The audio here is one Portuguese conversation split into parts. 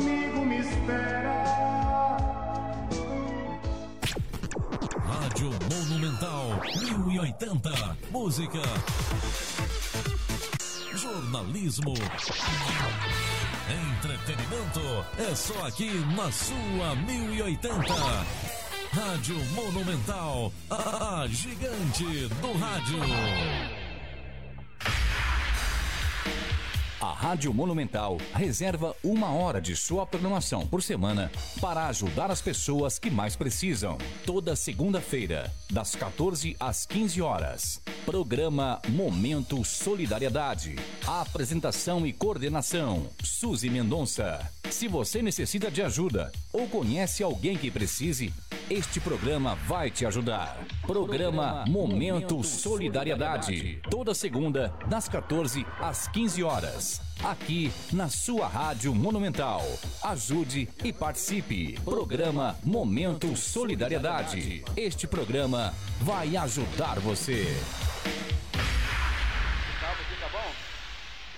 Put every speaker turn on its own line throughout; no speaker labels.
amigo me espera.
Rádio Monumental 1080. Música. Jornalismo. Entretenimento. É só aqui na sua 1080. Rádio Monumental. A gigante do rádio.
Rádio Monumental reserva uma hora de sua programação por semana para ajudar as pessoas que mais precisam. Toda segunda-feira, das 14 às 15 horas. Programa Momento Solidariedade. Apresentação e coordenação: Suzy Mendonça. Se você necessita de ajuda ou conhece alguém que precise, este programa vai te ajudar. Programa Momento Solidariedade. Toda segunda, das 14 às 15 horas. Aqui na sua Rádio Monumental. Ajude e participe. Programa Momento Solidariedade. Este programa vai ajudar você.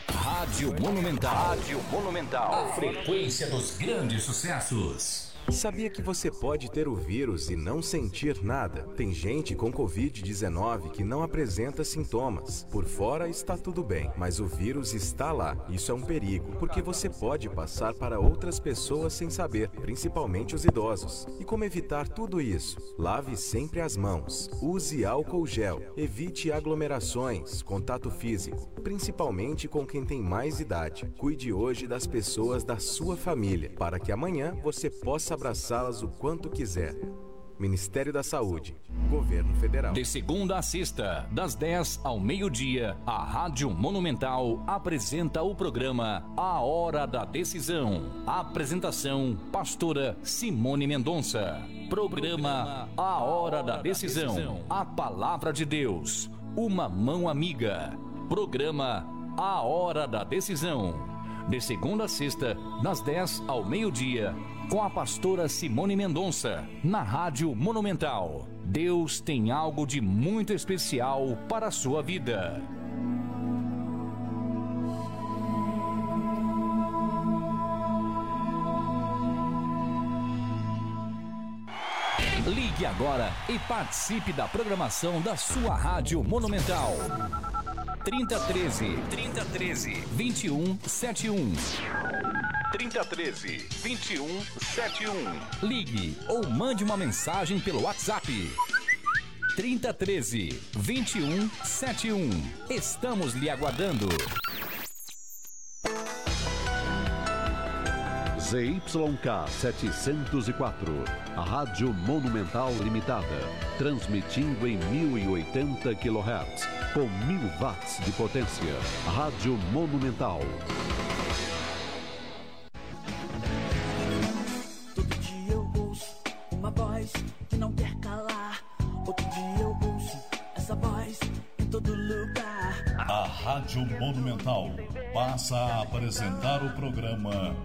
Rádio Monumental. Rádio Monumental. A frequência dos grandes sucessos.
Sabia que você pode ter o vírus e não sentir nada? Tem gente com Covid-19 que não apresenta sintomas. Por fora está tudo bem, mas o vírus está lá. Isso é um perigo, porque você pode passar para outras pessoas sem saber, principalmente os idosos. E como evitar tudo isso? Lave sempre as mãos. Use álcool gel. Evite aglomerações, contato físico, principalmente com quem tem mais idade. Cuide hoje das pessoas da sua família, para que amanhã você possa abraçá-las o quanto quiser. Ministério da Saúde, Governo Federal.
De segunda a sexta, das 10 ao meio-dia, a Rádio Monumental apresenta o programa A Hora da Decisão. Apresentação: Pastora Simone Mendonça. Programa A Hora da Decisão. A Palavra de Deus. Uma mão amiga. Programa A Hora da Decisão. De segunda a sexta, das 10 ao meio-dia, com a pastora Simone Mendonça, na Rádio Monumental. Deus tem algo de muito especial para a sua vida. Ligue agora e participe da programação da sua Rádio Monumental. 3013 3013 2171 3013 2171 Ligue ou mande uma mensagem pelo WhatsApp. 3013 2171 Estamos lhe aguardando.
ZYK 704, a Rádio Monumental Limitada, transmitindo em 1080 kHz, com 1000 watts de potência. Rádio Monumental.
Todo dia eu ouço uma voz que não quer calar. Outro dia eu ouço essa voz em todo lugar.
A Rádio Monumental passa a apresentar o programa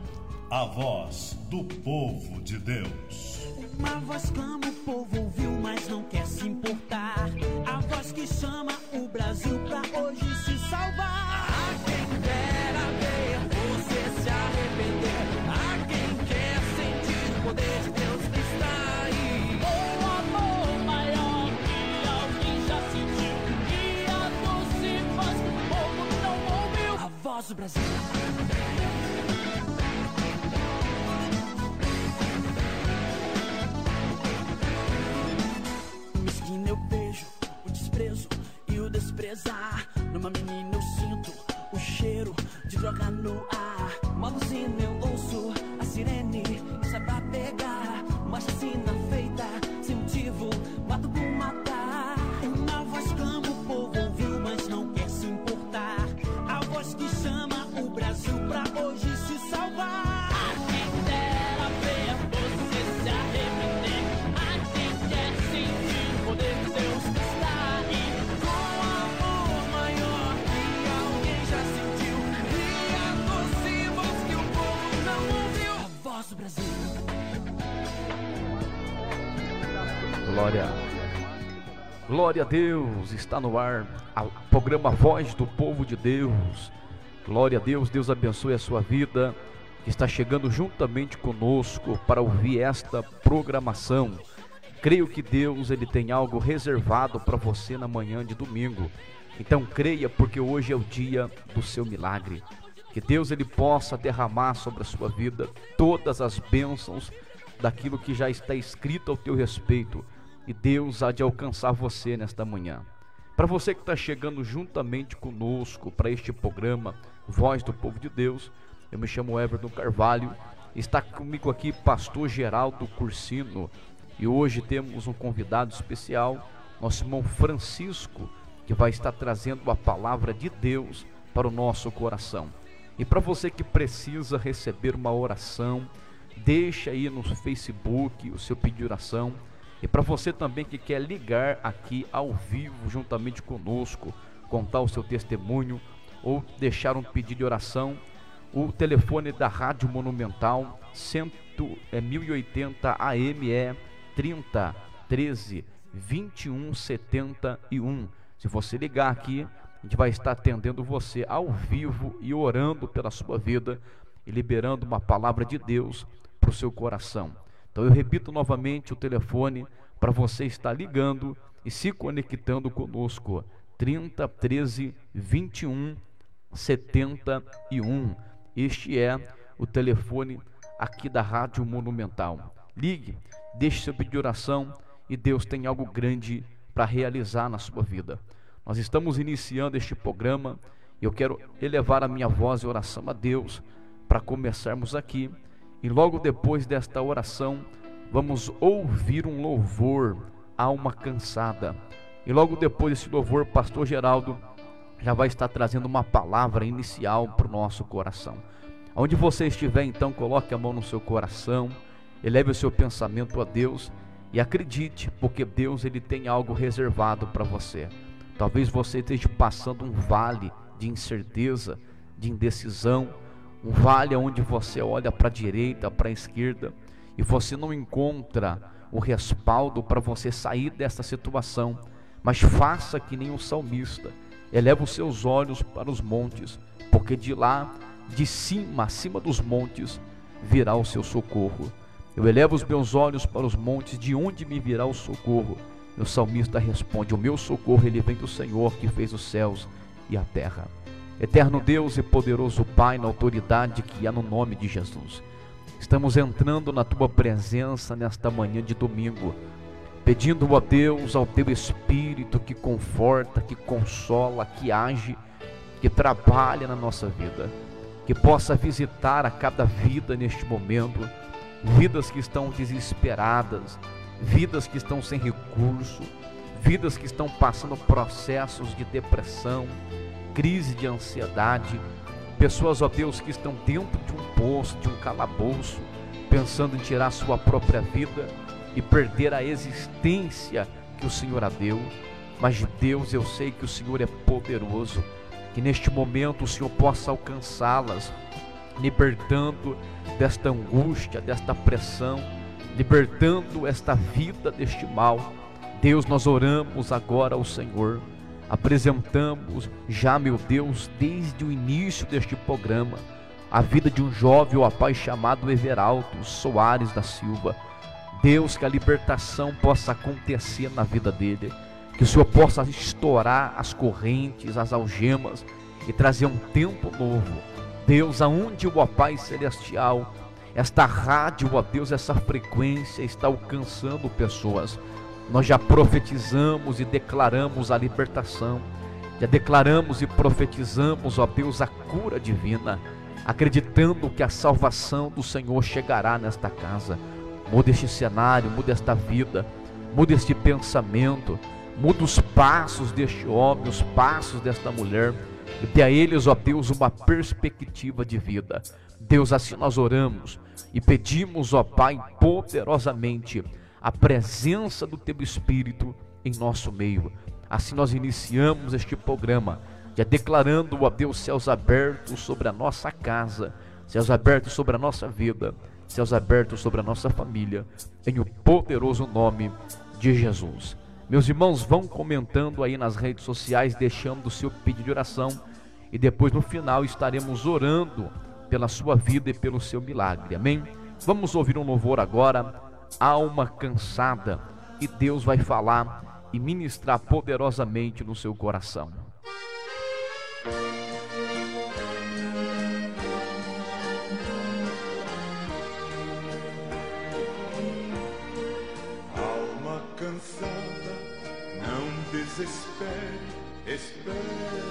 A Voz do Povo de Deus.
Uma voz clama, o povo ouviu, mas não quer se importar. A voz que chama o Brasil pra hoje se salvar. A quem dera ver você se arrepender. A quem quer sentir o poder de Deus que está aí. O amor maior que alguém já sentiu. E a doce voz que o povo não ouviu. A voz do Brasil. Numa menina eu sinto o cheiro de droga no ar.
Glória a Deus, está no ar o programa Voz do Povo de Deus. Glória a Deus, Deus abençoe a sua vida. que está chegando juntamente conosco para ouvir esta programação. Creio que Deus ele tem algo reservado para você na manhã de domingo. Então creia porque hoje é o dia do seu milagre. Que Deus ele possa derramar sobre a sua vida todas as bênçãos daquilo que já está escrito ao teu respeito e Deus há de alcançar você nesta manhã. Para você que está chegando juntamente conosco para este programa Voz do Povo de Deus, eu me chamo Everton Carvalho, está comigo aqui Pastor Geraldo Cursino e hoje temos um convidado especial, nosso irmão Francisco, que vai estar trazendo a palavra de Deus para o nosso coração. E para você que precisa receber uma oração, deixa aí no Facebook o seu pedido de oração. E para você também que quer ligar aqui ao vivo juntamente conosco, contar o seu testemunho ou deixar um pedido de oração, o telefone da Rádio Monumental 100, é 1080 AM é 30 13 21 71. Se você ligar aqui, a gente vai estar atendendo você ao vivo e orando pela sua vida e liberando uma palavra de Deus para o seu coração. Então eu repito novamente o telefone para você estar ligando e se conectando conosco. 30 13 21 71. Este é o telefone aqui da Rádio Monumental. Ligue, deixe seu pedido de oração e Deus tem algo grande para realizar na sua vida. Nós estamos iniciando este programa e eu quero elevar a minha voz e oração a Deus para começarmos aqui. E logo depois desta oração, vamos ouvir um louvor, alma cansada. E logo depois desse louvor, pastor Geraldo já vai estar trazendo uma palavra inicial para o nosso coração. Onde você estiver, então, coloque a mão no seu coração, eleve o seu pensamento a Deus e acredite, porque Deus ele tem algo reservado para você. Talvez você esteja passando um vale de incerteza, de indecisão, um vale onde você olha para a direita, para a esquerda e você não encontra o respaldo para você sair dessa situação. Mas faça que nem o salmista, eleva os seus olhos para os montes, porque de lá, de cima, acima dos montes, virá o seu socorro. Eu elevo os meus olhos para os montes, de onde me virá o socorro? o salmista responde: O meu socorro ele vem do Senhor que fez os céus e a terra. Eterno Deus e poderoso Pai, na autoridade que há no nome de Jesus. Estamos entrando na tua presença nesta manhã de domingo, pedindo a Deus, ao teu Espírito que conforta, que consola, que age, que trabalha na nossa vida, que possa visitar a cada vida neste momento, vidas que estão desesperadas, vidas que estão sem recurso, vidas que estão passando processos de depressão, crise de ansiedade, pessoas, ó Deus, que estão dentro de um poço, de um calabouço, pensando em tirar sua própria vida e perder a existência que o Senhor a deu. Mas Deus, eu sei que o Senhor é poderoso, que neste momento o Senhor possa alcançá-las, libertando desta angústia, desta pressão, libertando esta vida deste mal. Deus, nós oramos agora ao Senhor, apresentamos já, meu Deus, desde o início deste programa, a vida de um jovem, ó Pai, chamado Everaldo Soares da Silva. Deus, que a libertação possa acontecer na vida dele, que o Senhor possa estourar as correntes, as algemas e trazer um tempo novo. Deus, aonde o Pai Celestial esta rádio, ó Deus, essa frequência está alcançando pessoas. Nós já profetizamos e declaramos a libertação, já declaramos e profetizamos, ó Deus, a cura divina, acreditando que a salvação do Senhor chegará nesta casa. Muda este cenário, muda esta vida, muda este pensamento, muda os passos deste homem, os passos desta mulher, e dê a eles, ó Deus, uma perspectiva de vida. Deus, assim nós oramos e pedimos, ó Pai, poderosamente a presença do Teu Espírito em nosso meio. Assim nós iniciamos este programa, já declarando, ó Deus, céus abertos sobre a nossa casa, céus abertos sobre a nossa vida, céus abertos sobre a nossa família, em o poderoso nome de Jesus. Meus irmãos, vão comentando aí nas redes sociais, deixando o seu pedido de oração, e depois no final estaremos orando pela sua vida e pelo seu milagre. Amém? Vamos ouvir um louvor agora, alma cansada, e Deus vai falar e ministrar poderosamente no seu coração.
Alma cansada, não desespere, espera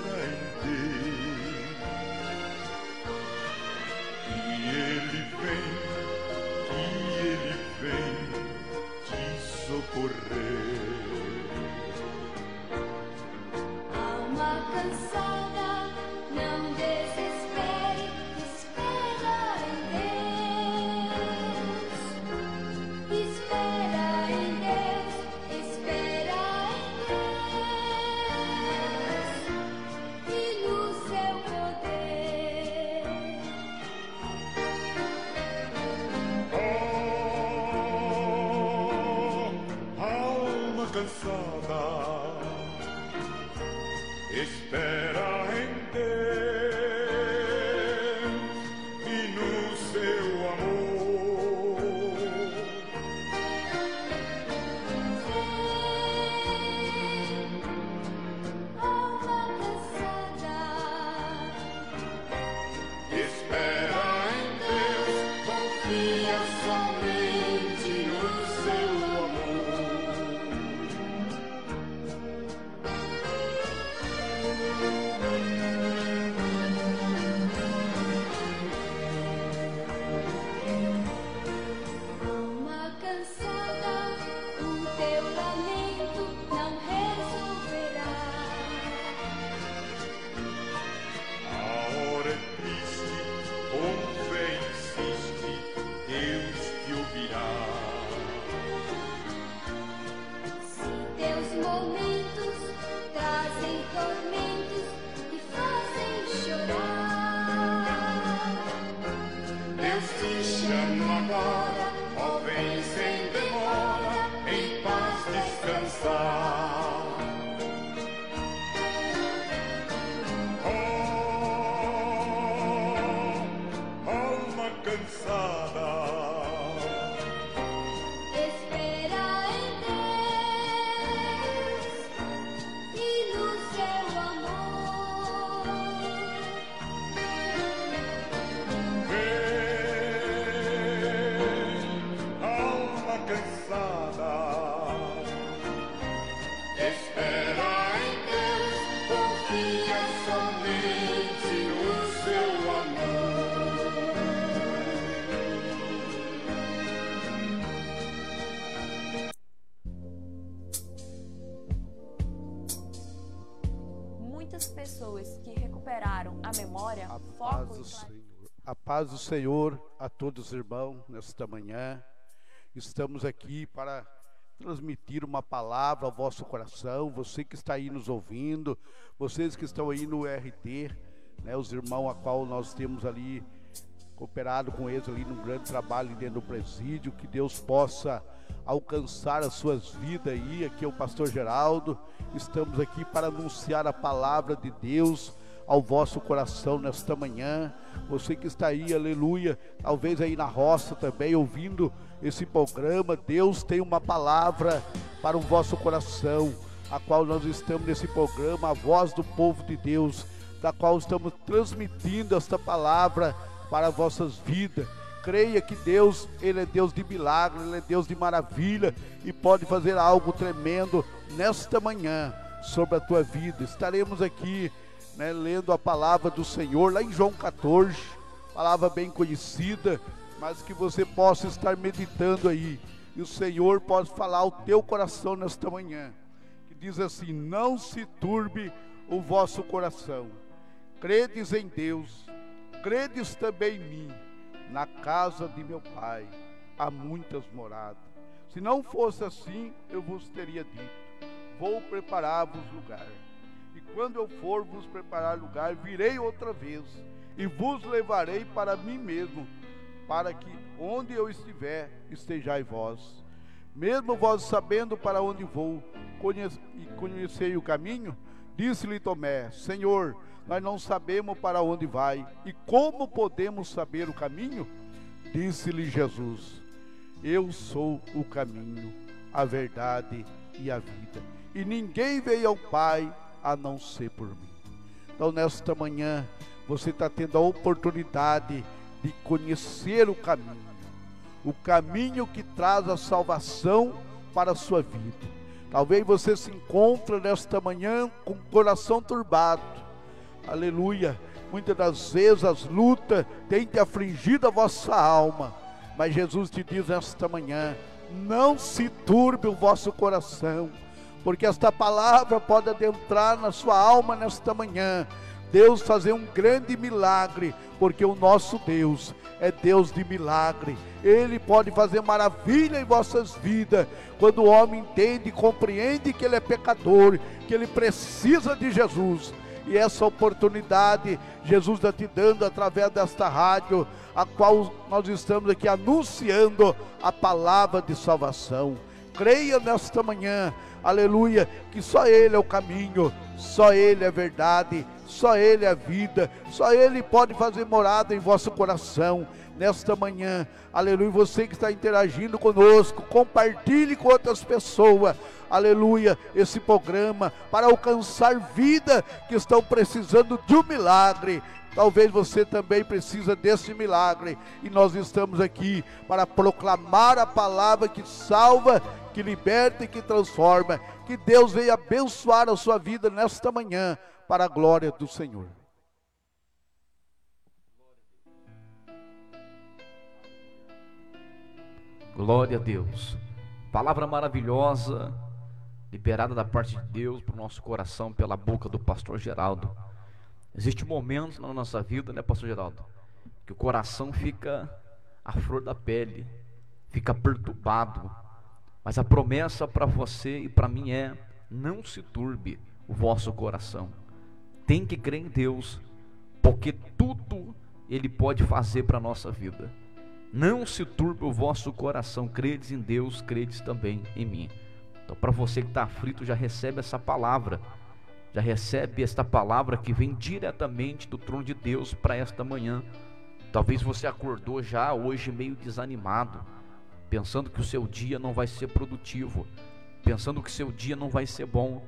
paz
do Senhor a todos os irmãos nesta manhã. Estamos aqui para transmitir uma palavra ao vosso coração. Você que está aí nos ouvindo, vocês que estão aí no RT, né, os irmãos a qual nós temos ali cooperado com eles ali num grande trabalho dentro do presídio, que Deus possa alcançar as suas vidas aí. Aqui é o pastor Geraldo. Estamos aqui para anunciar a palavra de Deus ao vosso coração nesta manhã. Você que está aí, aleluia, talvez aí na roça também ouvindo esse programa, Deus tem uma palavra para o vosso coração, a qual nós estamos nesse programa, a voz do povo de Deus, da qual estamos transmitindo esta palavra para vossas vidas. Creia que Deus, Ele é Deus de milagre, Ele é Deus de maravilha e pode fazer algo tremendo nesta manhã sobre a tua vida. Estaremos aqui né, lendo a palavra do Senhor lá em João 14, palavra bem conhecida, mas que você possa estar meditando aí. E o Senhor pode falar ao teu coração nesta manhã. Que diz assim: Não se turbe o vosso coração. Credes em Deus, credes também em mim. Na casa de meu pai há muitas moradas. Se não fosse assim, eu vos teria dito: Vou preparar-vos lugar. E quando eu for vos preparar lugar, virei outra vez e vos levarei para mim mesmo, para que onde eu estiver, estejai vós. Mesmo vós sabendo para onde vou, conhece, e conhecei o caminho, Disse-lhe Tomé: Senhor, nós não sabemos para onde vai e como podemos saber o caminho? Disse-lhe Jesus: Eu sou o caminho, a verdade e a vida, e ninguém veio ao Pai a não ser por mim. Então, nesta manhã, você está tendo a oportunidade de conhecer o caminho, o caminho que traz a salvação para a sua vida. Talvez você se encontre nesta manhã com o coração turbado. Aleluia. Muitas das vezes as lutas têm te afligido a vossa alma. Mas Jesus te diz nesta manhã: não se turbe o vosso coração, porque esta palavra pode adentrar na sua alma nesta manhã. Deus fazer um grande milagre, porque o nosso Deus é Deus de milagre. Ele pode fazer maravilha em vossas vidas, quando o homem entende e compreende que ele é pecador, que ele precisa de Jesus. E essa oportunidade Jesus está te dando através desta rádio, a qual nós estamos aqui anunciando a palavra de salvação. Creia nesta manhã, aleluia, que só Ele é o caminho, só Ele é verdade, só Ele é vida, só Ele pode fazer morada em vosso coração nesta manhã. Aleluia. Você que está interagindo conosco, compartilhe com outras pessoas. Aleluia. Esse programa para alcançar vida que estão precisando de um milagre. Talvez você também precisa desse milagre e nós estamos aqui para proclamar a palavra que salva, que liberta e que transforma. Que Deus venha abençoar a sua vida nesta manhã para a glória do Senhor.
Glória a Deus. Palavra maravilhosa, liberada da parte de Deus para o nosso coração pela boca do pastor Geraldo. Existem momentos na nossa vida, né, pastor Geraldo, que o coração fica à flor da pele, fica perturbado. Mas a promessa para você e para mim é: não se turbe o vosso coração. Tem que crer em Deus, porque tudo ele pode fazer para a nossa vida. Não se turbe o vosso coração, credes em Deus, credes também em mim. Então, para você que está aflito, já recebe essa palavra, já recebe esta palavra que vem diretamente do trono de Deus para esta manhã. Talvez você acordou já hoje meio desanimado, pensando que o seu dia não vai ser produtivo, pensando que o seu dia não vai ser bom,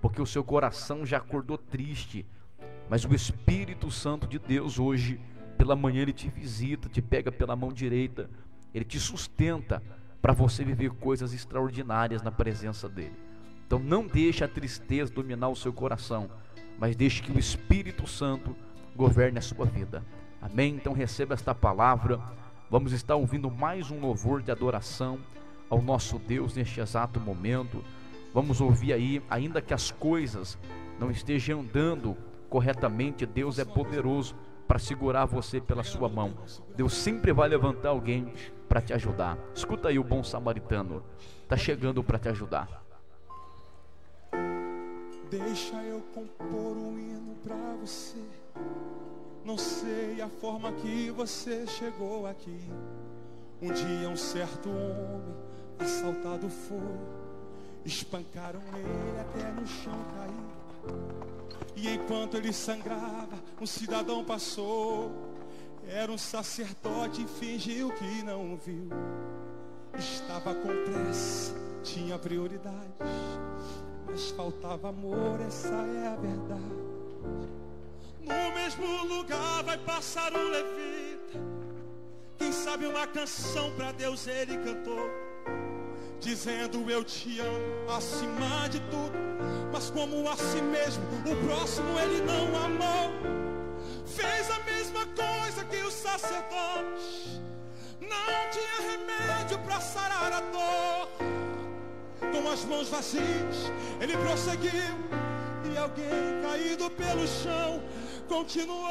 porque o seu coração já acordou triste. Mas o Espírito Santo de Deus hoje pela manhã ele te visita, te pega pela mão direita, ele te sustenta para você viver coisas extraordinárias na presença dele. Então não deixe a tristeza dominar o seu coração, mas deixe que o Espírito Santo governe a sua vida. Amém? Então receba esta palavra. Vamos estar ouvindo mais um louvor de adoração ao nosso Deus neste exato momento. Vamos ouvir aí, ainda que as coisas não estejam andando corretamente, Deus é poderoso para segurar você pela sua mão. Deus sempre vai levantar alguém para te ajudar. Escuta aí o bom samaritano, está chegando para te ajudar.
Deixa eu compor um hino para você. Não sei a forma que você chegou aqui. Um dia um certo homem assaltado foi. Espancaram ele até no chão cair. E enquanto ele sangrava, um cidadão passou. Era um sacerdote e fingiu que não viu. Estava com pressa, tinha prioridades. Mas faltava amor, essa é a verdade. No mesmo lugar vai passar um levita. Quem sabe uma canção para Deus ele cantou. Dizendo eu te amo acima de tudo mas como a si mesmo, o próximo ele não amou. Fez a mesma coisa que o sacerdote. Não tinha remédio para sarar a dor. Com as mãos vazias, ele prosseguiu. E alguém caído pelo chão continuou.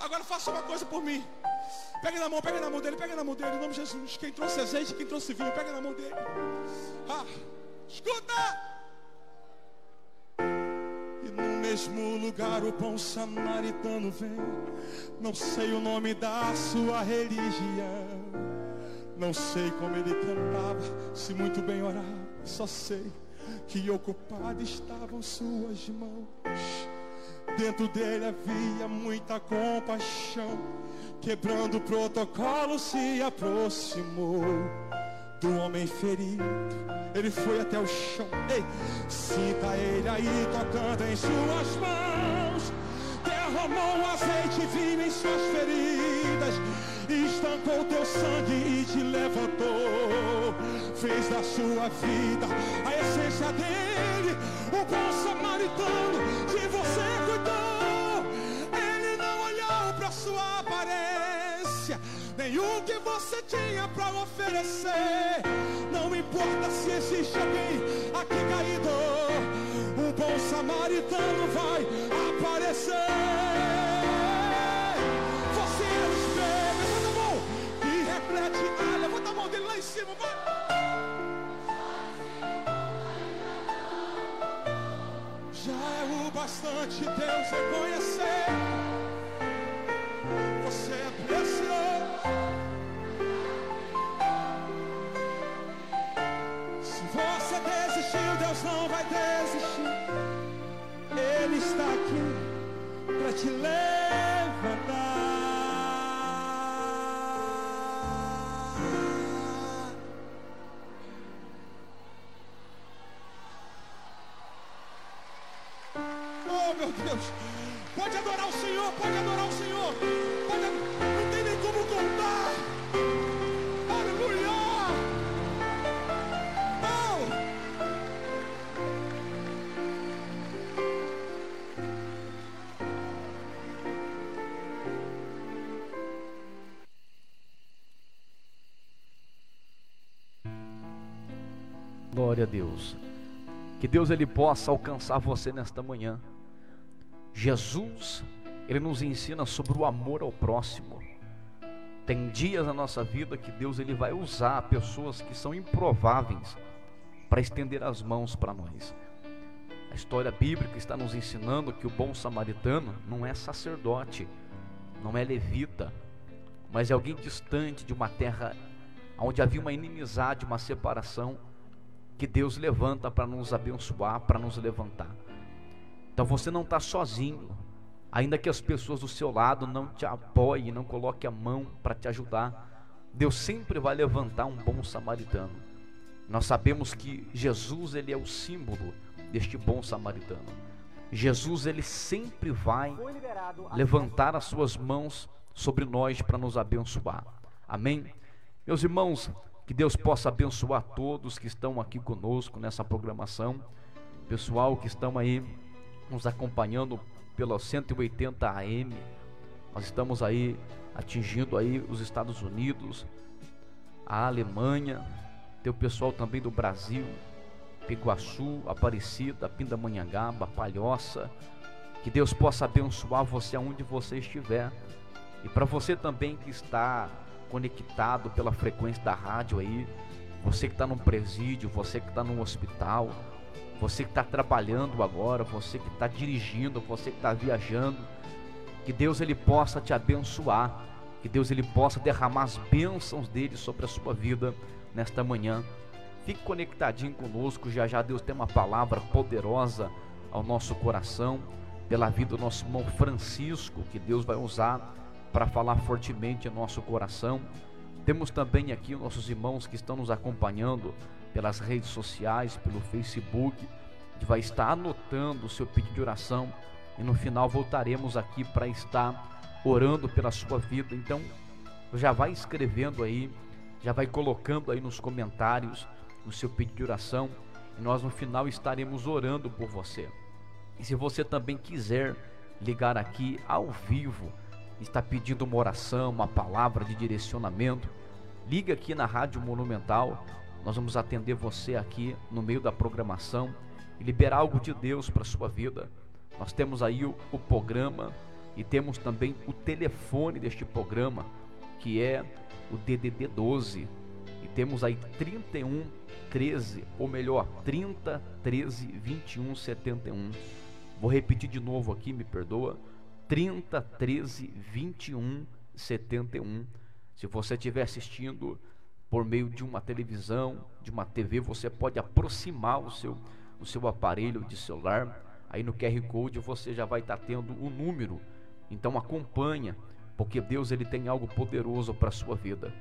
Agora faça uma coisa por mim. Pega na mão, pega na mão dele, pega na mão dele, em nome de Jesus. Quem trouxe azeite, quem trouxe vinho, pega na mão dele. Ah, escuta! E no mesmo lugar o bom samaritano vem. Não sei o nome da sua religião. Não sei como ele cantava, se muito bem orava, só sei que ocupado estavam suas mãos. Dentro dele havia muita compaixão. Quebrando o protocolo, se aproximou do homem ferido. Ele foi até o chão. Ei, sinta ele aí tocando em suas mãos. Derramou um azeite vinho em suas feridas. Estancou teu sangue e te levantou. Fez da sua vida a essência dele. O bom samaritano o que você tinha para oferecer. Não importa se existe alguém aqui caído. O bom samaritano vai aparecer. Você é o espelho. Levanta a mão e reflete. Ah, levanta a mão dele lá em cima. Vai. Já é o bastante Deus reconhecer. Você é precioso. Se você desistiu, Deus não vai desistir. Ele está aqui para te levantar. Oh, meu Deus. Pode adorar o Senhor, pode adorar o Senhor. Pode, não tem nem como contar. Aleluia.
Glória a Deus. Que Deus ele possa alcançar você nesta manhã. Jesus, ele nos ensina sobre o amor ao próximo. Tem dias na nossa vida que Deus ele vai usar pessoas que são improváveis para estender as mãos para nós. A história bíblica está nos ensinando que o bom samaritano não é sacerdote, não é levita, mas é alguém distante de uma terra onde havia uma inimizade, uma separação que Deus levanta para nos abençoar, para nos levantar. Então você não está sozinho, ainda que as pessoas do seu lado não te apoiem, não coloquem a mão para te ajudar. Deus sempre vai levantar um bom samaritano. Nós sabemos que Jesus ele é o símbolo deste bom samaritano. Jesus ele sempre vai levantar as suas mãos sobre nós para nos abençoar. Amém. Meus irmãos, que Deus possa abençoar todos que estão aqui conosco nessa programação. Pessoal que estão aí nos acompanhando pela 180 AM. Nós estamos aí atingindo aí os Estados Unidos, a Alemanha, tem o pessoal também do Brasil, Piguaçu, Aparecida, Pindamonhangaba, Palhoça. Que Deus possa abençoar você aonde você estiver. E para você também que está conectado pela frequência da rádio aí, você que está num presídio, você que está num hospital, você que está trabalhando agora, você que está dirigindo, você que está viajando, que Deus ele possa te abençoar, que Deus ele possa derramar as bênçãos dele sobre a sua vida nesta manhã. Fique conectadinho conosco, já já Deus tem uma palavra poderosa ao nosso coração, pela vida do nosso irmão Francisco, que Deus vai usar para falar fortemente em nosso coração. Temos também aqui nossos irmãos que estão nos acompanhando pelas redes sociais, pelo Facebook, que vai estar anotando o seu pedido de oração e no final voltaremos aqui para estar orando pela sua vida. Então, já vai escrevendo aí, já vai colocando aí nos comentários o seu pedido de oração e nós no final estaremos orando por você. E se você também quiser ligar aqui ao vivo, está pedindo uma oração, uma palavra de direcionamento, liga aqui na Rádio Monumental. Nós vamos atender você aqui no meio da programação e liberar algo de Deus para sua vida. Nós temos aí o, o, programa e temos também o telefone deste programa, que é o DDD 12. E temos aí 31 13, ou melhor, 30 13 21 71. Vou repetir de novo aqui, me perdoa. 30 13 21 71. Se você estiver assistindo por meio de uma televisão, de uma TV, você pode aproximar o seu, o seu aparelho de celular. Aí no QR Code você já vai estar tendo o número. Então acompanha, porque Deus ele tem algo poderoso para a sua vida.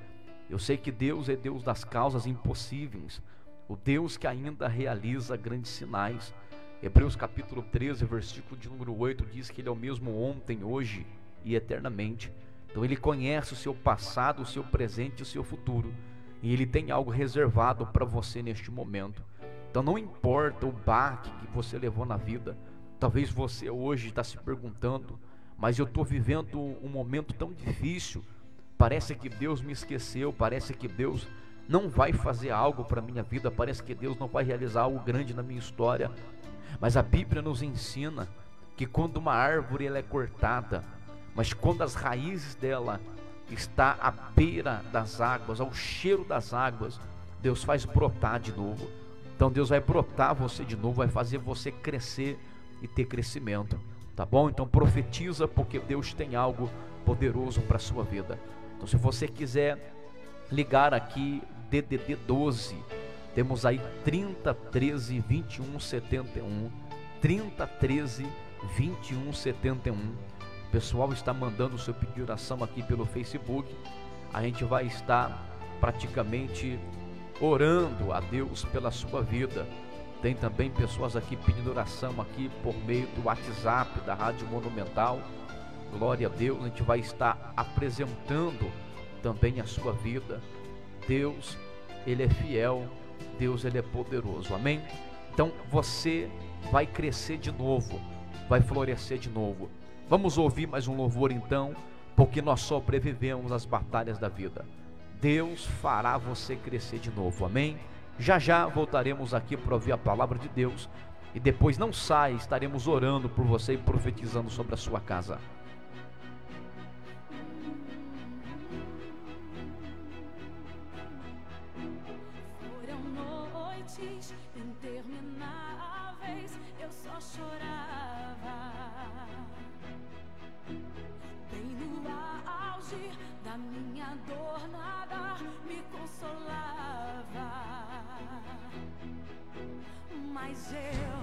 Eu sei que Deus é Deus das causas impossíveis, o Deus que ainda realiza grandes sinais. Hebreus capítulo 13, versículo de número 8 diz que ele é o mesmo ontem, hoje e eternamente. Então ele conhece o seu passado, o seu presente e o seu futuro. E ele tem algo reservado para você neste momento. Então não importa o baque que você levou na vida. Talvez você hoje está se perguntando, mas eu estou vivendo um momento tão difícil. Parece que Deus me esqueceu, parece que Deus não vai fazer algo para a minha vida, parece que Deus não vai realizar algo grande na minha história. Mas a Bíblia nos ensina que quando uma árvore ela é cortada, mas quando as raízes dela está à beira das águas, ao cheiro das águas, Deus faz brotar de novo. Então Deus vai brotar você de novo, vai fazer você crescer e ter crescimento, tá bom? Então profetiza porque Deus tem algo poderoso para sua vida. Então se você quiser ligar aqui DDD 12, temos aí 30 13 21 71, 30 13 21 71 pessoal está mandando o seu pedido de oração aqui pelo Facebook. A gente vai estar praticamente orando a Deus pela sua vida. Tem também pessoas aqui pedindo oração aqui por meio do WhatsApp da Rádio Monumental. Glória a Deus, a gente vai estar apresentando também a sua vida. Deus, ele é fiel, Deus ele é poderoso. Amém? Então você vai crescer de novo, vai florescer de novo. Vamos ouvir mais um louvor então, porque nós sobrevivemos às batalhas da vida. Deus fará você crescer de novo, amém? Já já voltaremos aqui para ouvir a palavra de Deus e depois não sai, estaremos orando por você e profetizando sobre a sua casa.
Mas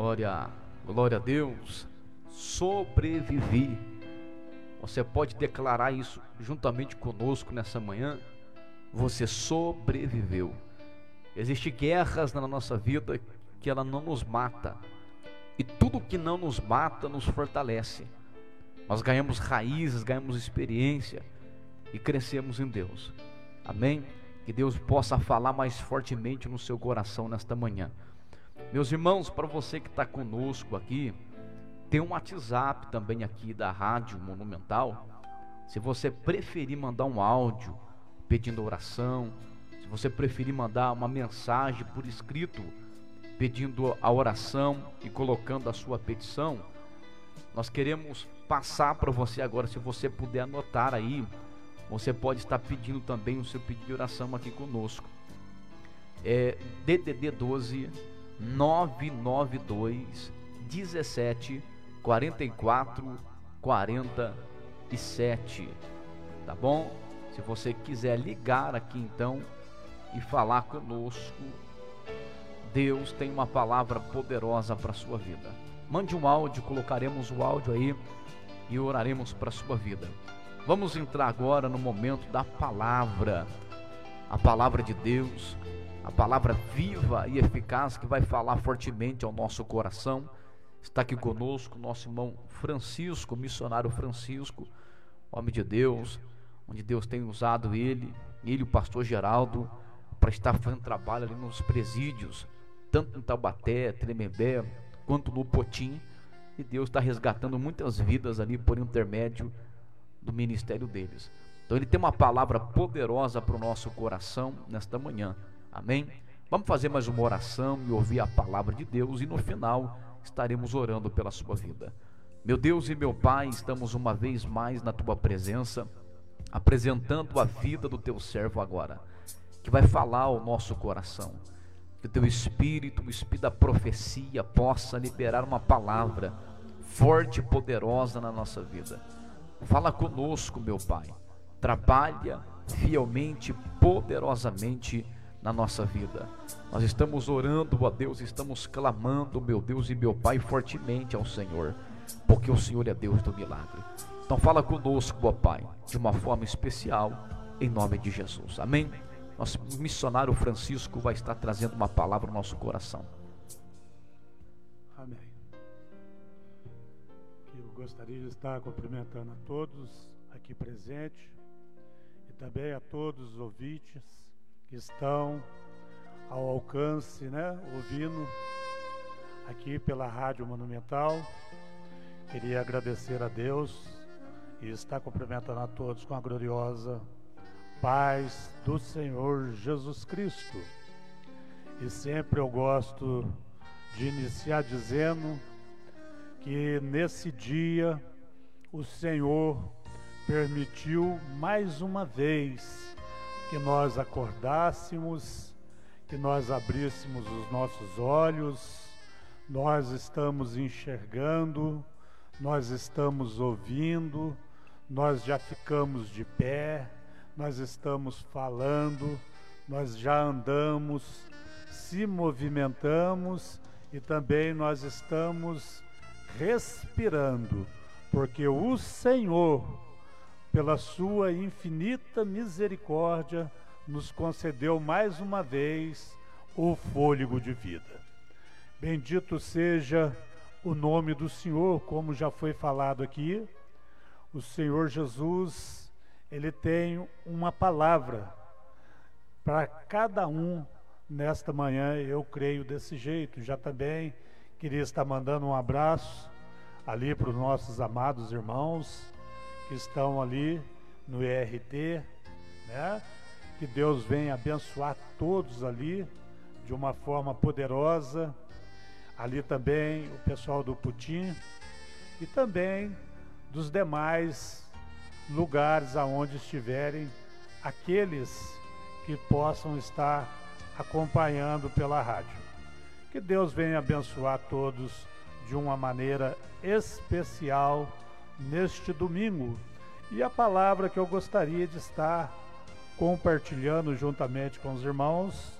Glória, glória a Deus. Sobrevivi. Você pode declarar isso juntamente conosco nessa manhã. Você sobreviveu. Existem guerras na nossa vida que ela não nos mata. E tudo que não nos mata nos fortalece. Nós ganhamos raízes, ganhamos experiência e crescemos em Deus. Amém? Que Deus possa falar mais fortemente no seu coração nesta manhã. Meus irmãos, para você que está conosco aqui, tem um WhatsApp também aqui da Rádio Monumental. Se você preferir mandar um áudio pedindo oração, se você preferir mandar uma mensagem por escrito pedindo a oração e colocando a sua petição, nós queremos passar para você agora, se você puder anotar aí, você pode estar pedindo também o seu pedido de oração aqui conosco. É DDD 12 992 17 44 47. Tá bom? Se você quiser ligar aqui então e falar conosco, Deus tem uma palavra poderosa para sua vida. Mande um áudio, colocaremos o áudio aí e oraremos para sua vida. Vamos entrar agora no momento da palavra. A palavra de Deus, a palavra viva e eficaz que vai falar fortemente ao nosso coração. Está aqui conosco nosso irmão Francisco, missionário Francisco, homem de Deus, onde Deus tem usado ele, ele, o pastor Geraldo, para estar fazendo trabalho ali nos presídios, tanto em Taubaté, Tremembé, quanto no Potim. E Deus está resgatando muitas vidas ali por intermédio do ministério deles. Então ele tem uma palavra poderosa para o nosso coração nesta manhã. Amém? Vamos fazer mais uma oração e ouvir a palavra de Deus e no final estaremos orando pela sua vida. Meu Deus e meu Pai, estamos uma vez mais na tua presença, apresentando a vida do teu servo agora, que vai falar ao nosso coração. Que o teu espírito, o espírito da profecia, possa liberar uma palavra forte e poderosa na nossa vida. Fala conosco, meu Pai. Trabalha fielmente, poderosamente na nossa vida. Nós estamos orando a Deus, estamos clamando, meu Deus e meu Pai, fortemente ao Senhor, porque o Senhor é Deus do milagre. Então fala conosco, ó Pai, de uma forma especial, em nome de Jesus. Amém? Nosso missionário Francisco vai estar trazendo uma palavra ao nosso coração.
Amém. Eu gostaria de estar cumprimentando a todos aqui presentes e também a todos os ouvintes que estão ao alcance, né, ouvindo aqui pela Rádio Monumental. Queria agradecer a Deus e estar cumprimentando a todos com a gloriosa paz do Senhor Jesus Cristo. E sempre eu gosto de iniciar dizendo que nesse dia o Senhor permitiu mais uma vez que nós acordássemos, que nós abríssemos os nossos olhos, nós estamos enxergando, nós estamos ouvindo, nós já ficamos de pé, nós estamos falando, nós já andamos, se movimentamos e também nós estamos respirando, porque o Senhor, pela sua infinita misericórdia, nos concedeu mais uma vez o fôlego de vida. Bendito seja o nome do Senhor, como já foi falado aqui. O Senhor Jesus, ele tem uma palavra para cada um nesta manhã, eu creio desse jeito. Já também queria estar mandando um abraço ali para os nossos amados irmãos que estão ali no ERT, né? Que Deus venha abençoar todos ali de uma forma poderosa. Ali também o pessoal do Putim e também dos demais lugares aonde estiverem aqueles que possam estar acompanhando pela rádio. Que Deus venha abençoar todos de uma maneira especial neste domingo. E a palavra que eu gostaria de estar compartilhando juntamente com os irmãos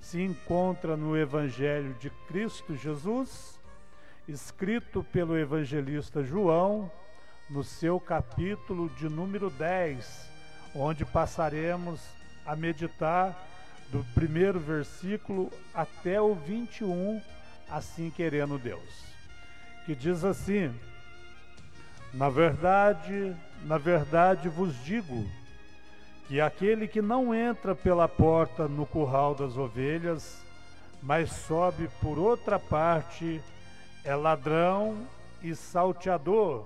se encontra no Evangelho de Cristo Jesus, escrito pelo evangelista João, no seu capítulo de número 10, onde passaremos a meditar do primeiro versículo até o 21, assim querendo Deus. Que diz assim: Na verdade, na verdade vos digo, que aquele que não entra pela porta no curral das ovelhas, mas sobe por outra parte, é ladrão e salteador.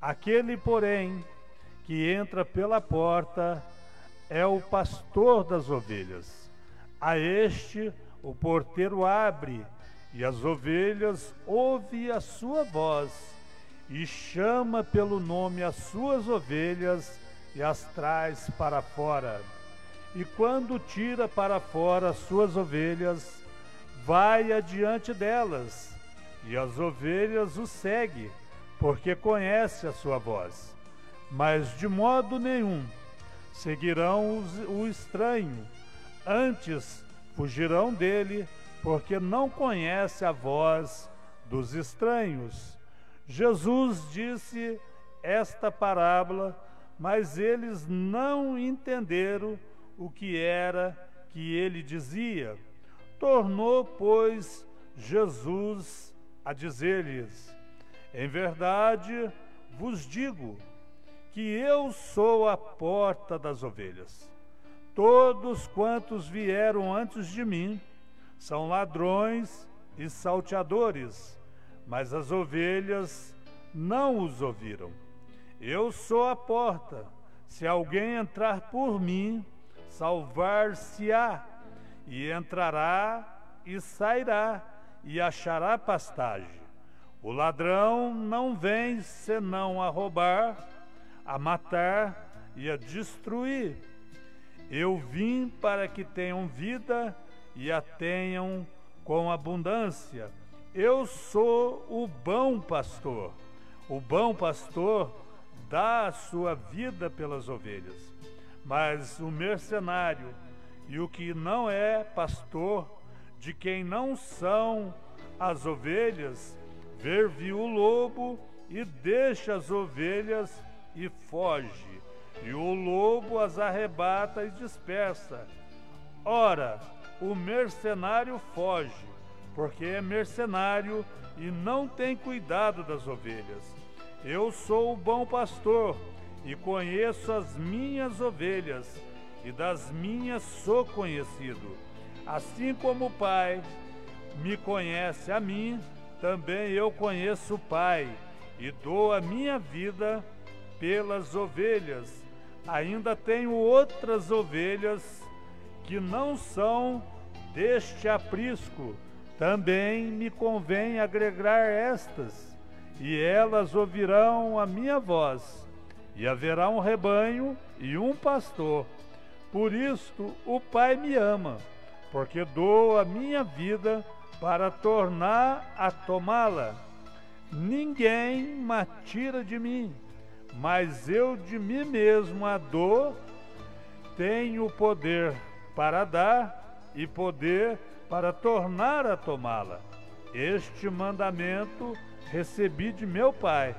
Aquele, porém, que entra pela porta é o pastor das ovelhas. A este o porteiro abre, e as ovelhas ouvem a sua voz, e chama pelo nome as suas ovelhas e as traz para fora. E quando tira para fora as suas ovelhas, vai adiante delas, e as ovelhas o seguem, porque conhece a sua voz. Mas de modo nenhum seguirão os, o estranho, antes fugirão dele, porque não conhece a voz dos estranhos. Jesus disse esta parábola mas eles não entenderam o que era que ele dizia. Tornou, pois, Jesus a dizer-lhes: Em verdade vos digo que eu sou a porta das ovelhas. Todos quantos vieram antes de mim são ladrões e salteadores, mas as ovelhas não os ouviram. Eu sou a porta. Se alguém entrar por mim, salvar-se-á, e entrará e sairá, e achará pastagem. O ladrão não vem senão a roubar, a matar e a destruir. Eu vim para que tenham vida e a tenham com abundância. Eu sou o bom pastor. O bom pastor dá a sua vida pelas ovelhas. Mas o mercenário e o que não é pastor, de quem não são as ovelhas, ver viu o lobo e deixa as ovelhas e foge. E o lobo as arrebata e dispersa. Ora, o mercenário foge, porque é mercenário e não tem cuidado das ovelhas. Eu sou o bom pastor e conheço as minhas ovelhas, e das minhas sou conhecido. Assim como o Pai me conhece a mim, também eu conheço o Pai, e dou a minha vida pelas ovelhas. Ainda tenho outras ovelhas que não são deste aprisco. Também me convém agregar estas e elas ouvirão a minha voz, e haverá um rebanho e um pastor. Por isto o Pai me ama, porque dou a minha vida para tornar a tomá-la. Ninguém me tira de mim, mas eu de mim mesmo a dou. Tenho poder para dar e poder para tornar a tomá-la. Este mandamento recebi de meu pai.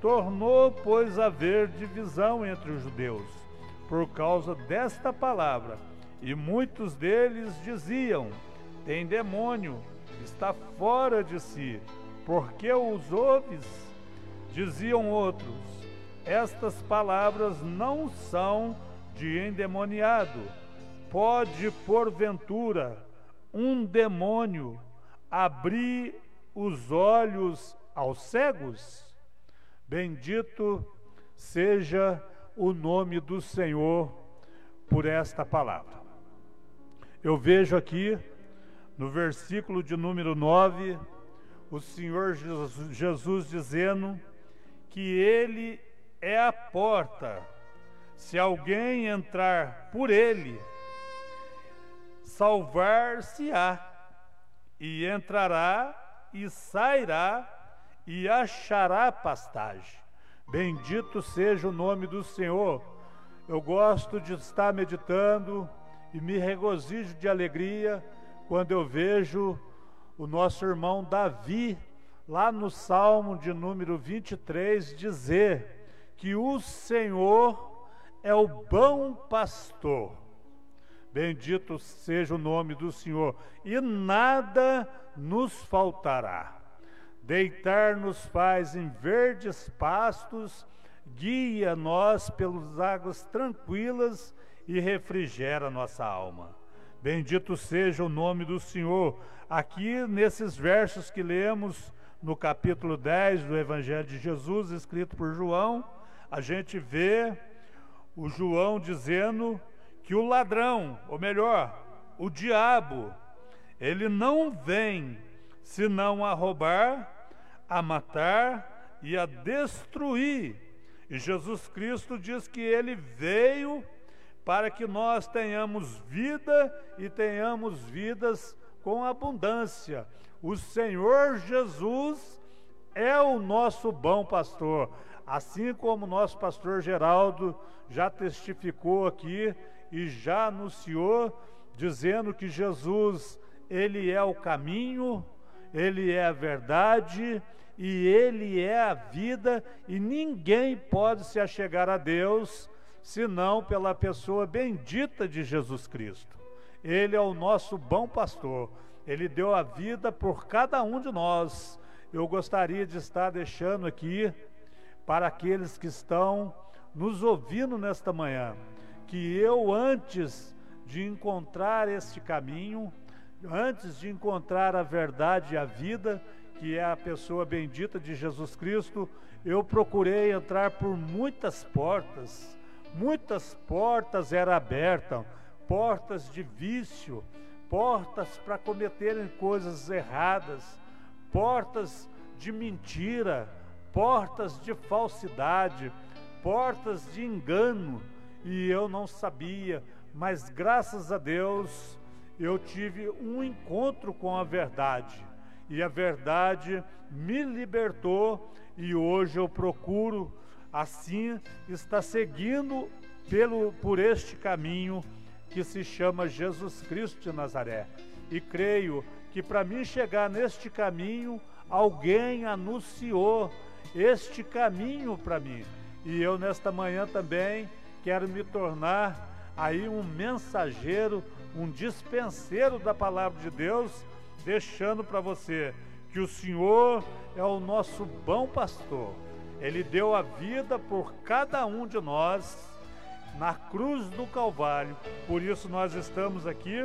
Tornou, pois, a haver divisão entre os judeus, por causa desta palavra. E muitos deles diziam: Tem demônio, está fora de si. Porque os ouves? Diziam outros: Estas palavras não são de endemoniado. Pode, porventura, um demônio abrir os olhos aos cegos. Bendito seja o nome do Senhor por esta palavra. Eu vejo aqui no versículo de número 9, o Senhor Jesus dizendo que Ele é a porta. Se alguém entrar por Ele, salvar-se-á, e entrará e sairá e achará pastagem. Bendito seja o nome do Senhor. Eu gosto de estar meditando e me regozijo de alegria quando eu vejo o nosso irmão Davi lá no Salmo de número 23, dizer que o Senhor é o bom pastor. Bendito seja o nome do Senhor, e nada nos faltará. Deitar-nos faz em verdes pastos, guia-nos pelas águas tranquilas e refrigera nossa alma. Bendito seja o nome do Senhor. Aqui nesses versos que lemos no capítulo 10 do Evangelho de Jesus, escrito por João, a gente vê o João dizendo que o ladrão, ou melhor, o diabo, ele não vem senão a roubar, a matar e a destruir. E Jesus Cristo diz que ele veio para que nós tenhamos vida e tenhamos vidas com abundância. O Senhor Jesus é o nosso bom pastor, assim como nosso pastor Geraldo já testificou aqui e já anunciou, dizendo que Jesus, ele é o caminho, ele é a verdade e ele é a vida, e ninguém pode se achegar a Deus senão pela pessoa bendita de Jesus Cristo. Ele é o nosso bom pastor. Ele deu a vida por cada um de nós. Eu gostaria de estar deixando aqui para aqueles que estão nos ouvindo nesta manhã, que eu antes de encontrar este caminho, antes de encontrar a verdade e a vida, que é a pessoa bendita de Jesus Cristo, eu procurei entrar por muitas portas, muitas portas eram abertas, portas de vício, portas para cometerem coisas erradas, portas de mentira, portas de falsidade, portas de engano, e eu não sabia, mas graças a Deus eu tive um encontro com a verdade, e a verdade me libertou, e hoje eu procuro assim estar seguindo pelo por este caminho que se chama Jesus Cristo de Nazaré. E creio que para mim chegar neste caminho, alguém anunciou este caminho para mim. E eu nesta manhã também quero me tornar aí um mensageiro, um dispenseiro da palavra de Deus, deixando para você que o Senhor é o nosso bom pastor. Ele deu a vida por cada um de nós na cruz do Calvário. Por isso nós estamos aqui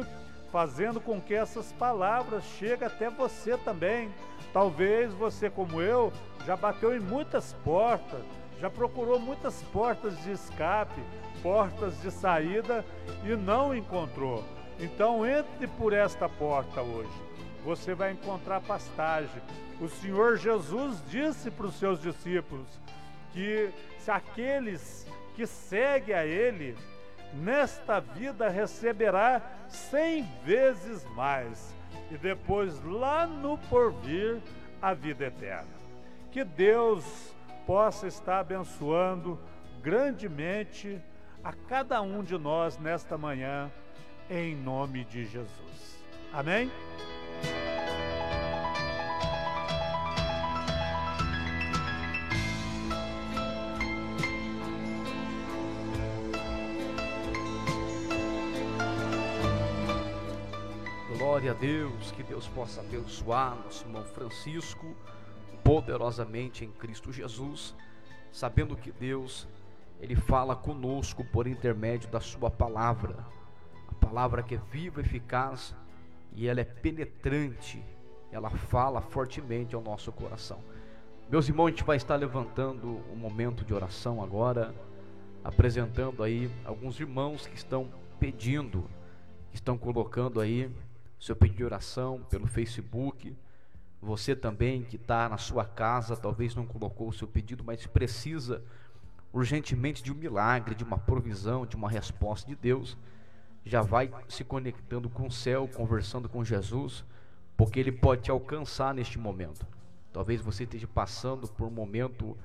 fazendo com que essas palavras cheguem até você também. Talvez você, como eu, já bateu em muitas portas, já procurou muitas portas de escape, portas de saída e não encontrou. Então entre por esta porta hoje. Você vai encontrar pastagem. O Senhor Jesus disse para os seus discípulos que se aqueles que segue a Ele, nesta vida receberá cem vezes mais, e depois lá no porvir a vida eterna. Que Deus possa estar abençoando grandemente a cada um de nós nesta manhã, em nome de Jesus. Amém?
Glória a Deus, que Deus possa abençoar nosso irmão Francisco poderosamente em Cristo Jesus, sabendo que Deus ele fala conosco por intermédio da sua palavra, a palavra que é viva, eficaz e ela é penetrante, ela fala fortemente ao nosso coração. Meus irmãos, a gente vai estar levantando um momento de oração agora, apresentando aí alguns irmãos que estão pedindo, que estão colocando aí seu pedido de oração pelo Facebook. Você também que está na sua casa, talvez não colocou o seu pedido, mas precisa urgentemente de um milagre, de uma provisão, de uma resposta de Deus. Já vai se conectando com o céu, conversando com Jesus, porque Ele pode te alcançar neste momento. Talvez você esteja passando por um momento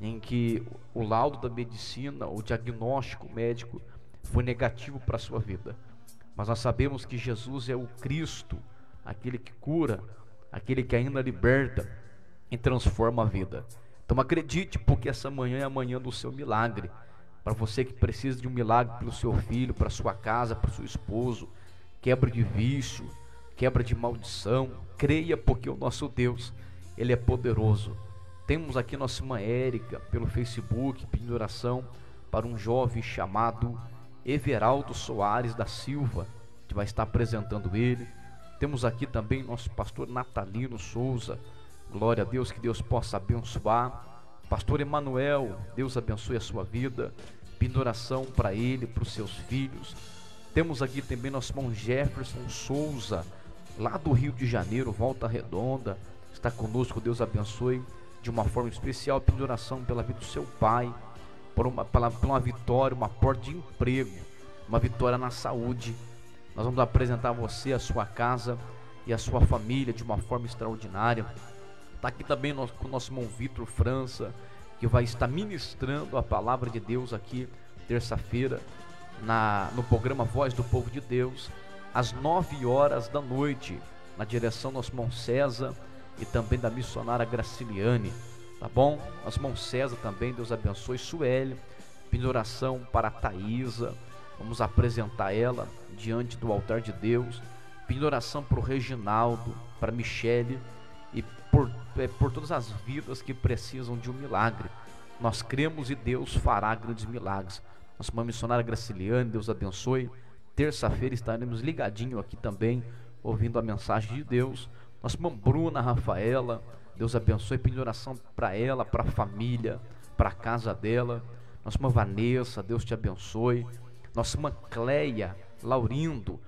em que o laudo da medicina, o diagnóstico médico foi negativo para a sua vida. Mas nós sabemos que Jesus é o Cristo, aquele que cura, aquele que ainda liberta, e transforma a vida. Então acredite, porque essa manhã é a manhã do seu milagre. Para você que precisa de um milagre para o seu filho, para sua casa, para o seu esposo, quebra de vício, quebra de maldição, creia porque o nosso Deus, ele é poderoso. Temos aqui nossa irmã Érica pelo Facebook pedindo oração para um jovem chamado Everaldo Soares da Silva, que vai estar apresentando ele. Temos aqui também nosso pastor Natalino Souza. Glória a Deus, que Deus possa abençoar. Pastor Emanuel, Deus abençoe a sua vida. Pedindo oração para ele, para os seus filhos. Temos aqui também nosso irmão Jefferson Souza, lá do Rio de Janeiro, Volta Redonda. Está conosco, Deus abençoe de uma forma especial. Pedindo oração pela vida do seu pai, por uma, pela, por uma vitória, uma porta de emprego, uma vitória na saúde. Nós vamos apresentar a você, a sua casa e a sua família de uma forma extraordinária. Está aqui também nosso, com o nosso irmão Vitor França, que vai estar ministrando a palavra de Deus aqui terça-feira na no programa Voz do Povo de Deus, às 9 horas da noite, na direção do nosso irmão César e também da missionária Graciliane, tá bom? Nosso irmão César também, Deus abençoe, Sueli, pedindo oração para a Thaisa, vamos apresentar ela diante do altar de Deus, pedindo oração para o Reginaldo, para Michele e por, é, por todas as vidas que precisam de um milagre. Nós cremos e Deus fará grandes milagres. Nossa irmã missionária Graciliane, Deus abençoe. Terça-feira estaremos ligadinho aqui também, ouvindo a mensagem de Deus. Nossa irmã Bruna Rafaela, Deus abençoe, pedindo oração para ela, para a família, para a casa dela. Nossa irmã Vanessa, Deus te abençoe. Nossa irmã Cleia Laurindo,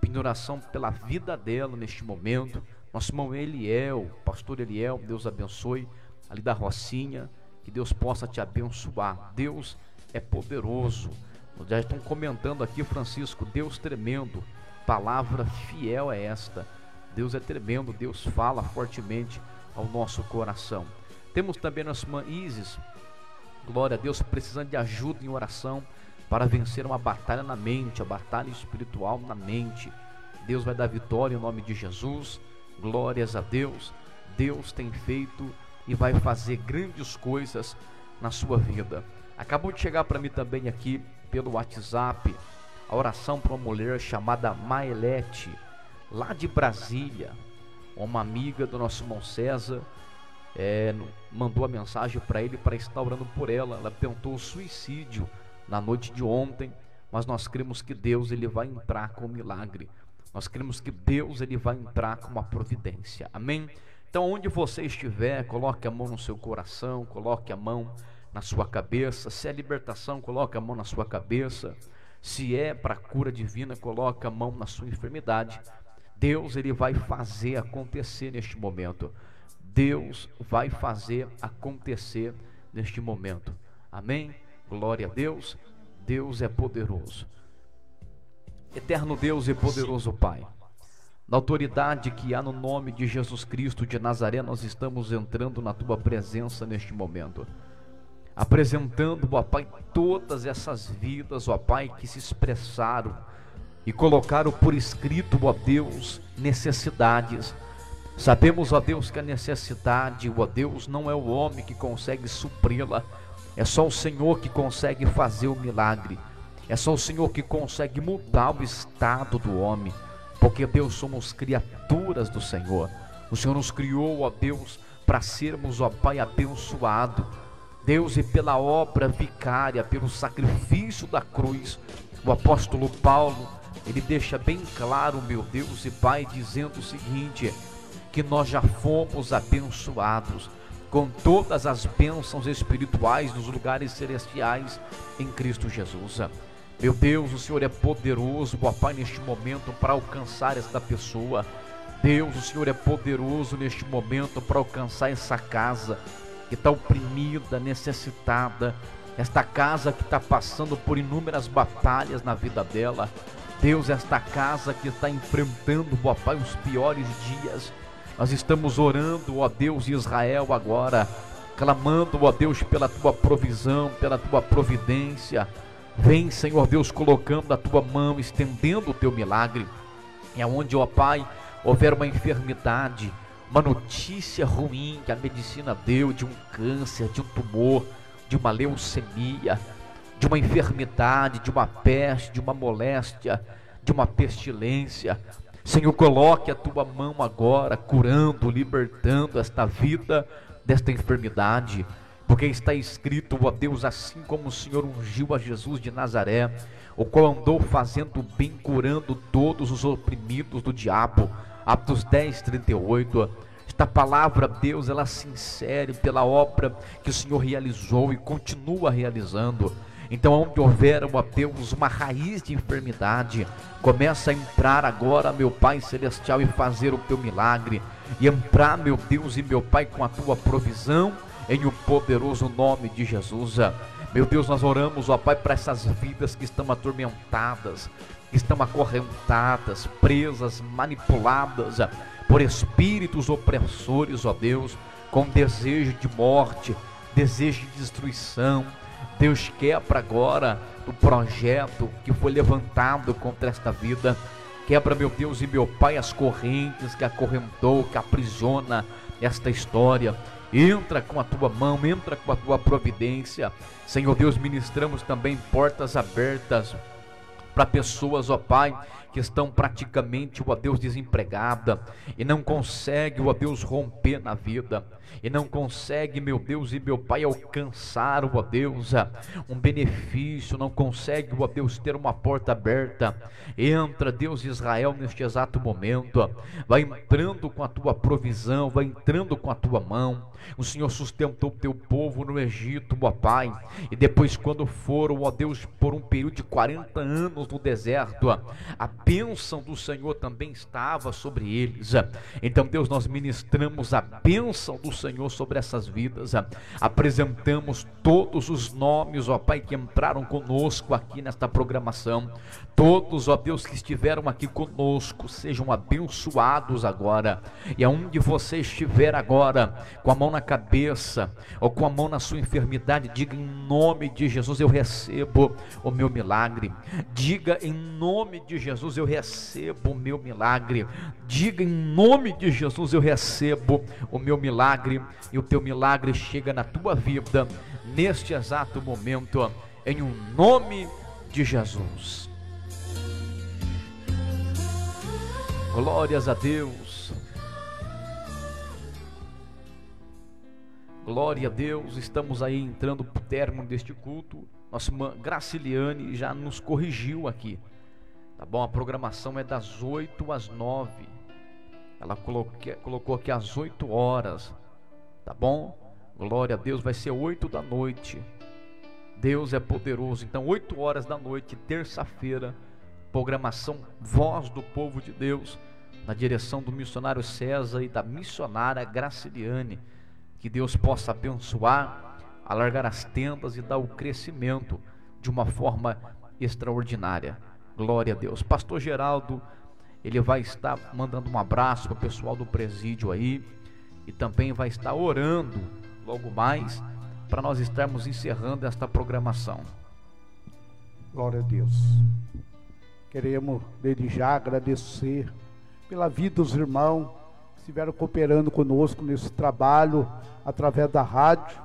pedindo oração pela vida dela neste momento. Nosso irmão Eliel, pastor Eliel, Deus abençoe, ali da Rocinha, que Deus possa te abençoar. Deus é poderoso. Já estão comentando aqui, Francisco, Deus tremendo, palavra fiel é esta. Deus é tremendo, Deus fala fortemente ao nosso coração. Temos também nossa irmã Isis, glória a Deus, precisando de ajuda em oração para vencer uma batalha na mente, a batalha espiritual na mente. Deus vai dar vitória em nome de Jesus. Glórias a Deus. Deus tem feito e vai fazer grandes coisas na sua vida. Acabou de chegar para mim também aqui pelo WhatsApp a oração para uma mulher chamada Maelete, lá de Brasília. Uma amiga do nosso irmão César é, mandou a mensagem para ele para estar orando por ela. Ela tentou suicídio na noite de ontem, mas nós cremos que Deus ele vai entrar com o milagre. Nós cremos que Deus ele vai entrar com uma providência. Amém? Então, onde você estiver, coloque a mão no seu coração, coloque a mão na sua cabeça. Se é libertação, coloque a mão na sua cabeça. Se é para cura divina, coloque a mão na sua enfermidade. Deus ele vai fazer acontecer neste momento. Deus vai fazer acontecer neste momento. Amém? Glória a Deus. Deus é poderoso. Eterno Deus e poderoso Pai, na autoridade que há no nome de Jesus Cristo de Nazaré, nós estamos entrando na tua presença neste momento, apresentando, ó Pai, todas essas vidas, ó Pai, que se expressaram e colocaram por escrito, ó Deus, necessidades. Sabemos, ó Deus, que a necessidade, ó Deus, não é o homem que consegue supri-la, é só o Senhor que consegue fazer o milagre. É só o Senhor que consegue mudar o estado do homem, porque Deus somos criaturas do Senhor. O Senhor nos criou, ó Deus, para sermos, ó Pai, abençoado. Deus, e pela obra vicária, pelo sacrifício da cruz, o apóstolo Paulo, ele deixa bem claro, meu Deus e Pai, dizendo o seguinte: que nós já fomos abençoados com todas as bênçãos espirituais nos lugares celestiais em Cristo Jesus. Meu Deus, o Senhor é poderoso, ó Pai, neste momento para alcançar esta pessoa. Deus, o Senhor é poderoso neste momento para alcançar essa casa que está oprimida, necessitada, esta casa que está passando por inúmeras batalhas na vida dela. Deus, esta casa que está enfrentando, ó Pai, os piores dias. Nós estamos orando, ó Deus de Israel, agora, clamando, ó Deus, pela tua provisão, pela tua providência. Vem, Senhor Deus, colocando a tua mão, estendendo o teu milagre. E aonde, ó Pai, houver uma enfermidade, uma notícia ruim que a medicina deu de um câncer, de um tumor, de uma leucemia, de uma enfermidade, de uma peste, de uma moléstia, de uma pestilência. Senhor, coloque a tua mão agora, curando, libertando esta vida desta enfermidade, porque está escrito, ó Deus, assim como o Senhor ungiu a Jesus de Nazaré, o qual andou fazendo bem, curando todos os oprimidos do diabo. Atos 10, 38. Esta palavra, Deus, ela se insere pela obra que o Senhor realizou e continua realizando. Então, onde houver, ó Deus, uma raiz de enfermidade, começa a entrar agora, meu Pai Celestial, e fazer o teu milagre. E entrar, meu Deus e meu Pai, com a tua provisão, em o poderoso nome de Jesus. Meu Deus, nós oramos, ó Pai, para essas vidas que estão atormentadas, que estão acorrentadas, presas, manipuladas por espíritos opressores, ó Deus, com desejo de morte, desejo de destruição. Deus quebra agora o projeto que foi levantado contra esta vida. Quebra, meu Deus e meu Pai, as correntes que acorrentou, que aprisiona esta história. Entra com a tua mão, entra com a tua providência. Senhor Deus, ministramos também portas abertas para pessoas, ó Pai, que estão praticamente, ó Deus, desempregada e não consegue, ó Deus, romper na vida e não consegue, meu Deus e meu Pai, alcançar, ó Deus, um benefício, não consegue, ó Deus, ter uma porta aberta. Entra, Deus de Israel, neste exato momento, vai entrando com a tua provisão, vai entrando com a tua mão. O Senhor sustentou o teu povo no Egito, ó Pai, e depois, quando foram, ó Deus, por um período de 40 anos no deserto, a bênção do Senhor também estava sobre eles. Então, Deus, nós ministramos a bênção do Senhor sobre essas vidas. Apresentamos todos os nomes, ó Pai, que entraram conosco aqui nesta programação. Todos, ó Deus, que estiveram aqui conosco, sejam abençoados agora. E aonde você estiver agora, com a mão na cabeça ou com a mão na sua enfermidade, diga em nome de Jesus eu recebo o meu milagre. Diga em nome de Jesus eu recebo o meu milagre. Diga em nome de Jesus eu recebo o meu milagre e o teu milagre chega na tua vida neste exato momento em um nome de Jesus. Glórias a Deus. Glória a Deus, estamos aí entrando para o término deste culto. Nossa irmã Graciliane já nos corrigiu aqui. Tá bom? A programação é das 8 às 9. Ela colocou aqui às 8 horas. Tá bom? Glória a Deus, vai ser 8 da noite. Deus é poderoso. Então, 8 horas da noite, terça-feira, programação Voz do Povo de Deus, na direção do missionário César e da missionária Graciliane que Deus possa abençoar, alargar as tendas e dar o crescimento de uma forma extraordinária. Glória a Deus. Pastor Geraldo, ele vai estar mandando um abraço para o pessoal do presídio aí e também vai estar orando logo mais para nós estarmos encerrando esta programação.
Glória a Deus. Queremos desde já agradecer pela vida dos irmãos que estiveram cooperando conosco nesse trabalho através da rádio.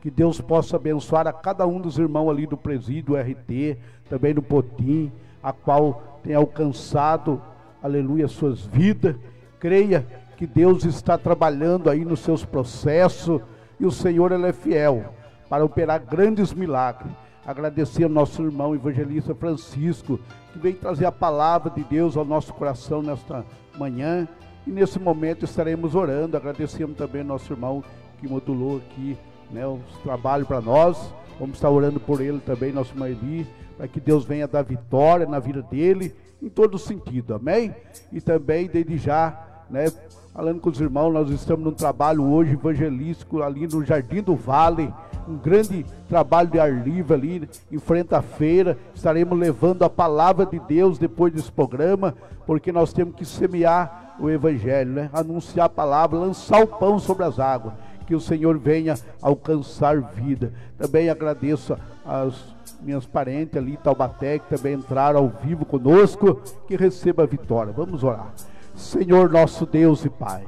Que Deus possa abençoar a cada um dos irmãos ali do presídio RT, também do Potim, a qual tem alcançado, aleluia, suas vidas. Creia que Deus está trabalhando aí nos seus processos e o Senhor ele é fiel para operar grandes milagres. Agradecer ao nosso irmão evangelista Francisco, que veio trazer a palavra de Deus ao nosso coração nesta manhã. E nesse momento estaremos orando. Agradecemos também ao nosso irmão que modulou aqui né, os trabalhos para nós. Vamos estar orando por ele também, nosso irmão Eli, para que Deus venha dar vitória na vida dele, em todo sentido, amém? E também, desde já, né, falando com os irmãos, nós estamos num trabalho hoje evangelístico ali no Jardim do Vale, um grande trabalho de ar livre ali, em frente à feira. Estaremos levando a palavra de Deus depois desse programa, porque nós temos que semear o Evangelho, né? anunciar a palavra, lançar o pão sobre as águas. Que o Senhor venha alcançar vida. Também agradeço às minhas parentes ali, Taubaté, que também entraram ao vivo conosco, que receba a vitória. Vamos orar. Senhor nosso Deus e Pai.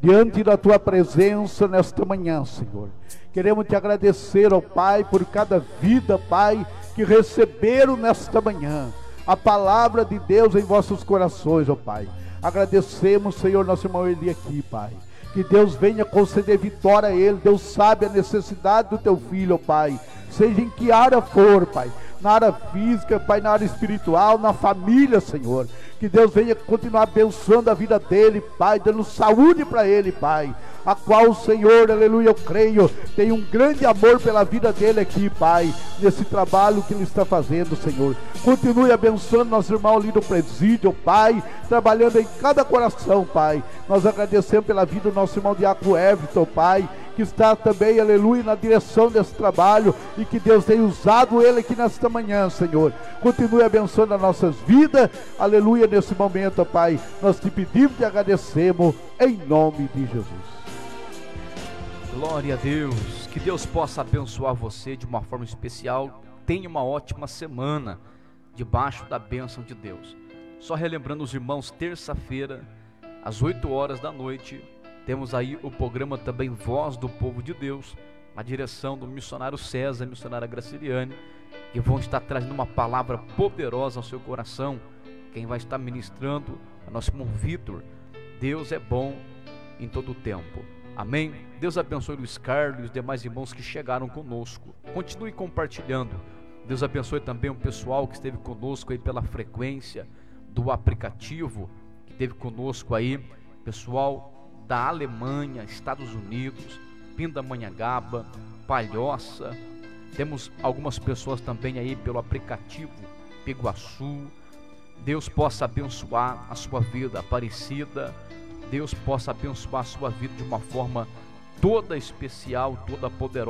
diante da tua presença nesta manhã, Senhor. Queremos te agradecer, ó Pai, por cada vida, Pai, que receberam nesta manhã a palavra de Deus em vossos corações, ó Pai. Agradecemos, Senhor, nosso irmão Eli aqui, Pai. Que Deus venha conceder vitória a ele. Deus sabe a necessidade do teu filho, Pai. Seja em que área for, Pai. Na área física, Pai, na área espiritual, na família, Senhor. Que Deus venha continuar abençoando a vida dele, Pai, dando saúde para ele, Pai. A qual o Senhor, aleluia, eu creio, tem um grande amor pela vida dele aqui, Pai, nesse trabalho que ele está fazendo, Senhor. Continue abençoando nosso irmão ali do presídio, Pai, trabalhando em cada coração, Pai. Nós agradecemos pela vida do nosso irmão Diaco Everton, Pai, que está também, aleluia, na direção desse trabalho e que Deus tenha usado ele aqui nesta manhã, Senhor. Continue abençoando as nossas vidas, aleluia, nesse momento, Pai. Nós te pedimos e agradecemos em nome de Jesus.
Glória a Deus. Que Deus possa abençoar você de uma forma especial. Tenha uma ótima semana debaixo da bênção de Deus. Só relembrando os irmãos, terça-feira, às 8 horas da noite, temos aí o programa também Voz do Povo de Deus, na direção do missionário César missionária Graciliane, que vão estar trazendo uma palavra poderosa ao seu coração. Quem vai estar ministrando é nosso irmão Vitor. Deus é bom em todo o tempo. Amém? Deus abençoe Luiz Carlos e os demais irmãos que chegaram conosco. Continue compartilhando. Deus abençoe também o pessoal que esteve conosco aí pela frequência do aplicativo, que esteve conosco aí, pessoal da Alemanha, Estados Unidos, Pindamonhangaba, Palhoça. Temos algumas pessoas também aí pelo aplicativo Peguaçu. Deus possa abençoar a sua vida, Aparecida. Deus possa abençoar a sua vida de uma forma toda especial, toda poderosa.